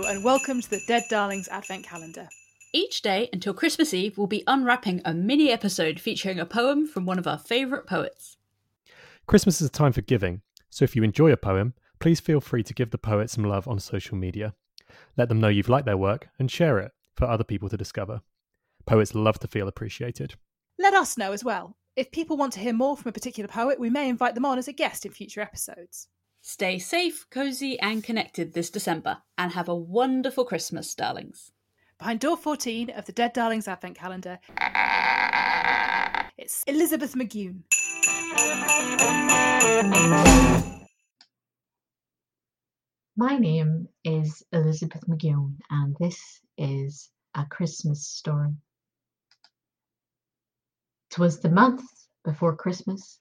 Ho ho, and welcome to the Dead Darlings Advent Calendar. Each day until Christmas Eve, we'll be unwrapping a mini episode featuring a poem from one of our favourite poets. Christmas is a time for giving, so if you enjoy a poem, please feel free to give the poet some love on social media. Let them know you've liked their work and share it for other people to discover. Poets love to feel appreciated. Let us know as well. If people want to hear more from a particular poet, we may invite them on as a guest in future episodes. Stay safe, cosy, and connected this December, and have a wonderful Christmas, darlings. Behind door 14 of the Dead Darlings Advent Calendar, it's Elizabeth McGeown. My name is Elizabeth McGeown, and this is a Christmas story. 'Twas the month before Christmas,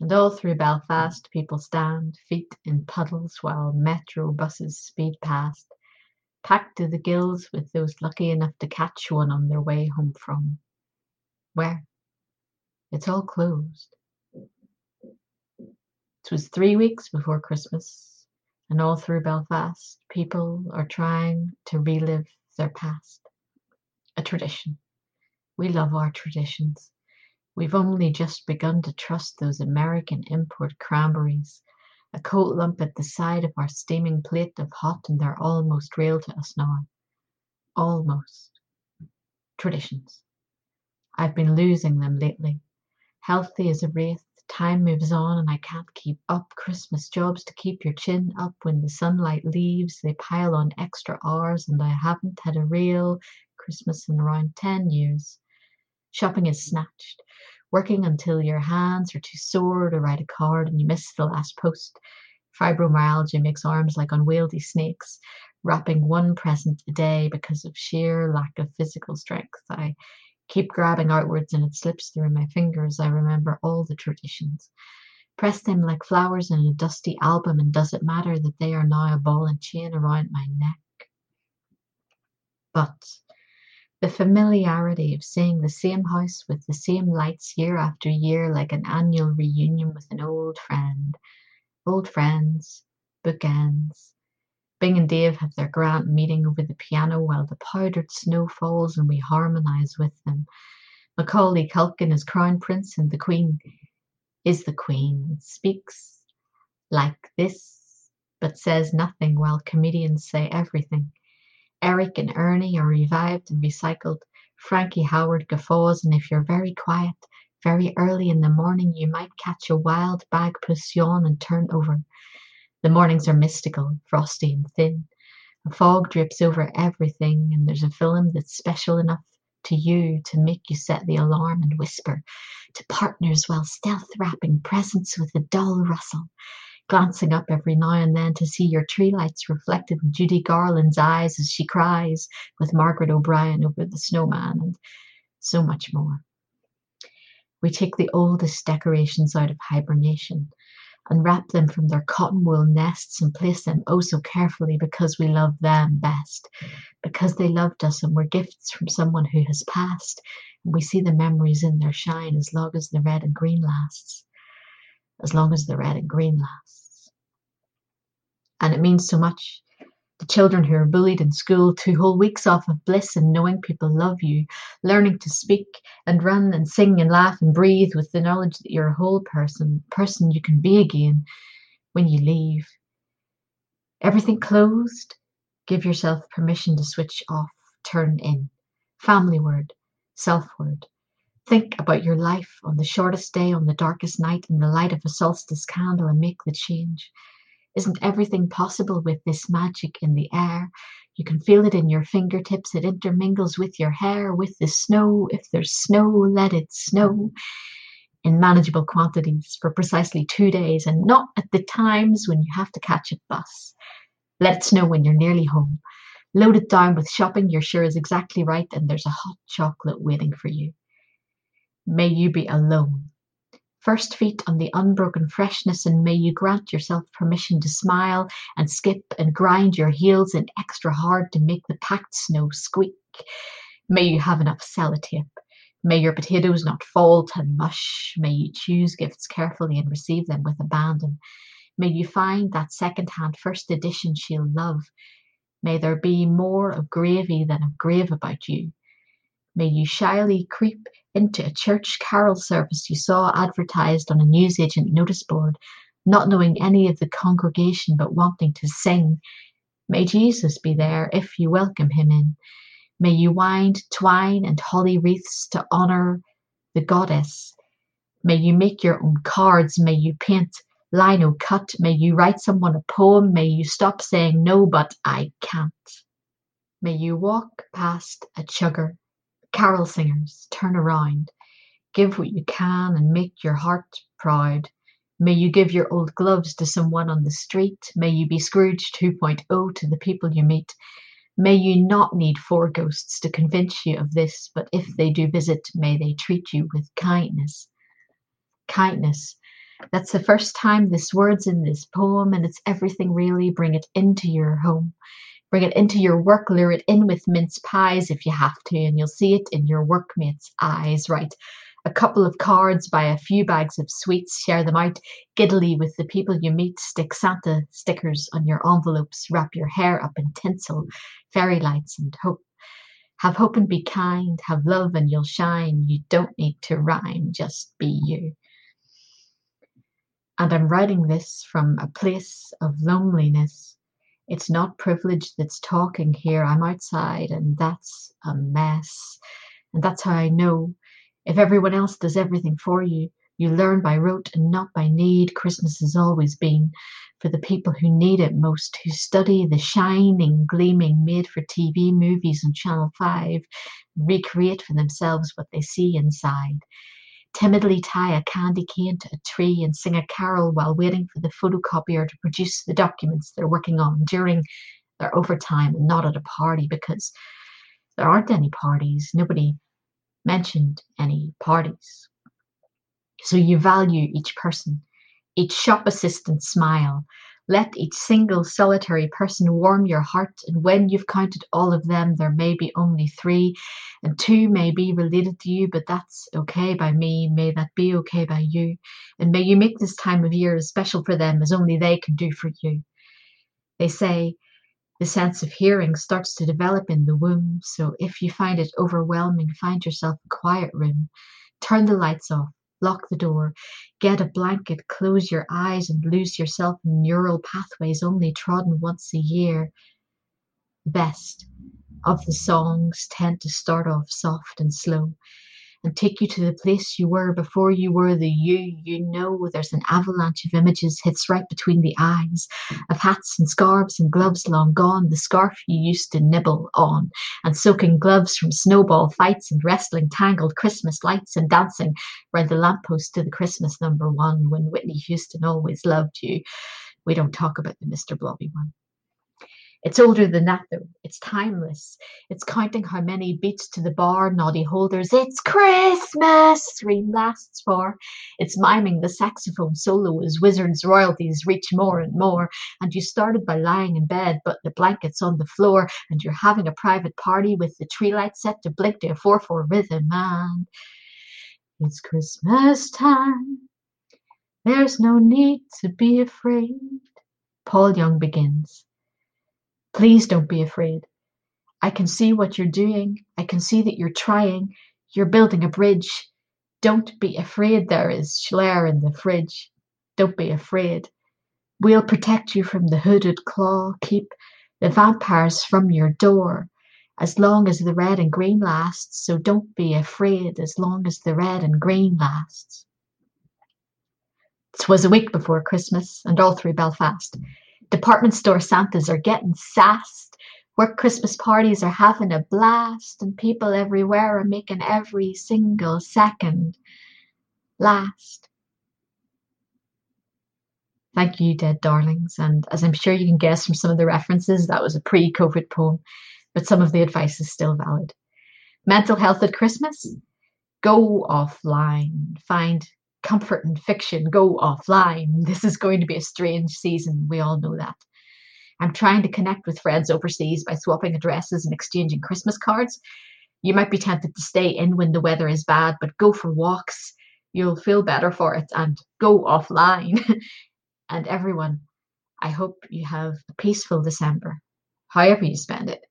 and all through Belfast people stand, feet in puddles, while metro buses speed past, packed to the gills with those lucky enough to catch one on their way home from where? It's all closed. 'Twas three weeks before Christmas, and all through Belfast people are trying to relive their past. A tradition. We love our traditions. We've only just begun to trust those American import cranberries, a cold lump at the side of our steaming plate of hot, and they're almost real to us now. Almost. Traditions. I've been losing them lately. Healthy as a wraith, time moves on and I can't keep up. Christmas jobs to keep your chin up when the sunlight leaves, they pile on extra hours, and I haven't had a real Christmas in around 10 years. Shopping is snatched. Working until your hands are too sore to write a card and you miss the last post. Fibromyalgia makes arms like unwieldy snakes, wrapping one present a day because of sheer lack of physical strength. I keep grabbing outwards and it slips through my fingers. I remember all the traditions. Press them like flowers in a dusty album, and does it matter that they are now a ball and chain around my neck? But the familiarity of seeing the same house with the same lights year after year, like an annual reunion with an old friend. Old friends, bookends. Bing and Dave have their grand meeting over the piano while the powdered snow falls and we harmonise with them. Macaulay Culkin is crown prince and the queen is the queen. Speaks like this, but says nothing while comedians say everything. Eric and Ernie are revived and recycled. Frankie Howerd guffaws, and if you're very quiet, very early in the morning, you might catch a wild bagpuss yawn and turn over. The mornings are mystical, frosty, and thin. A fog drips over everything, and there's a film that's special enough to you to make you set the alarm and whisper to partners while stealth wrapping presents with a dull rustle glancing up every now and then to see your tree lights reflected in Judy Garland's eyes as she cries with Margaret O'Brien over the snowman, and so much more. We take the oldest decorations out of hibernation, unwrap them from their cotton wool nests, and place them oh so carefully because we love them best, because they loved us and were gifts from someone who has passed, and we see the memories in their shine as long as the red and green lasts as long as the red and green lasts. And it means so much. The children who are bullied in school, two whole weeks off of bliss and knowing people love you, learning to speak and run and sing and laugh and breathe with the knowledge that you're a whole person, person you can be again when you leave. Everything closed, give yourself permission to switch off, turn in. Family word, self word. Think about your life on the shortest day, on the darkest night, in the light of a solstice candle, and make the change. Isn't everything possible with this magic in the air? You can feel it in your fingertips, it intermingles with your hair, with the snow. If there's snow, let it snow in manageable quantities for precisely two days, and not at the times when you have to catch a bus. Let it snow when you're nearly home. Load it down with shopping you're sure is exactly right, and there's a hot chocolate waiting for you. May you be alone. First feet on the unbroken freshness, and may you grant yourself permission to smile and skip and grind your heels in extra hard to make the packed snow squeak. May you have enough sellotape. May your potatoes not fall to mush. May you choose gifts carefully and receive them with abandon. May you find that second hand first edition she'll love. May there be more of gravy than of grave about you. May you shyly creep into a church carol service you saw advertised on a newsagent notice board, not knowing any of the congregation but wanting to sing. May Jesus be there if you welcome him in. May you wind twine and holly wreaths to honour the goddess. May you make your own cards. May you paint lino cut. May you write someone a poem. May you stop saying no, but I can't. May you walk past a chugger Carol singers, turn around. Give what you can and make your heart proud. May you give your old gloves to someone on the street. May you be Scrooge 2.0 to the people you meet. May you not need four ghosts to convince you of this, but if they do visit, may they treat you with kindness. Kindness. That's the first time this word's in this poem, and it's everything really. Bring it into your home. Bring it into your work, lure it in with mince pies if you have to, and you'll see it in your workmates' eyes. Right. A couple of cards, buy a few bags of sweets, share them out giddily with the people you meet, stick Santa stickers on your envelopes, wrap your hair up in tinsel, fairy lights, and hope. Have hope and be kind, have love and you'll shine. You don't need to rhyme, just be you. And I'm writing this from a place of loneliness it's not privilege that's talking here. I'm outside and that's a mess. And that's how I know if everyone else does everything for you, you learn by rote and not by need. Christmas has always been for the people who need it most, who study the shining, gleaming, made for TV movies on Channel 5, recreate for themselves what they see inside timidly tie a candy cane to a tree and sing a carol while waiting for the photocopier to produce the documents they're working on during their overtime and not at a party because there aren't any parties. Nobody mentioned any parties. So you value each person, each shop assistant smile, let each single solitary person warm your heart, and when you've counted all of them, there may be only three, and two may be related to you, but that's okay by me. May that be okay by you. And may you make this time of year as special for them as only they can do for you. They say the sense of hearing starts to develop in the womb, so if you find it overwhelming, find yourself a quiet room. Turn the lights off lock the door, get a blanket, close your eyes, and lose yourself in neural pathways only trodden once a year. Best of the songs tend to start off soft and slow and take you to the place you were before you were the you you know. There's an avalanche of images hits right between the eyes of hats and scarves and gloves long gone the scarf you used to nibble on and soaking gloves from snowball fights and wrestling tangled christmas lights and dancing round the lamppost to the christmas number one when whitney houston always loved you. We don't talk about the mr blobby one it's older than that, though. It's timeless. It's counting how many beats to the bar noddy holders. It's Christmas! Scream lasts for. It's miming the saxophone solo as Wizzard's royalties reach more and more. And you started by lying in bed, but the blanket's on the floor, and you're having a private party with the tree light set to blink to a 4 4 rhythm. And it's Christmas time. There's no need to be afraid. Paul Young begins. Please don't be afraid. I can see what you're doing. I can see that you're trying. You're building a bridge. Don't be afraid there is Shloer in the fridge. Don't be afraid. We'll protect you from the hooded claw. Keep the vampires from your door as long as the red and green lasts. So don't be afraid as long as the red and green lasts. 'Twas a week before Christmas, and all through Belfast Department store Santas are getting sassed. Work Christmas parties are having a blast, and people everywhere are making every single second last. Thank you, dead darlings. And as I'm sure you can guess from some of the references, that was a pre COVID poem, but some of the advice is still valid. Mental health at Christmas? Go offline. Find comfort and fiction go offline. This is going to be a strange season. We all know that. I'm trying to connect with friends overseas by swapping addresses and exchanging Christmas cards. You might be tempted to stay in when the weather is bad, but go for walks. You'll feel better for it and go offline. and everyone, I hope you have a peaceful December however you spend it.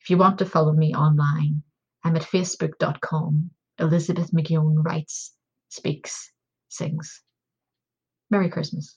If you want to follow me online, I'm at facebook.com. Elizabeth McGeown writes, speaks, sings. Merry Christmas.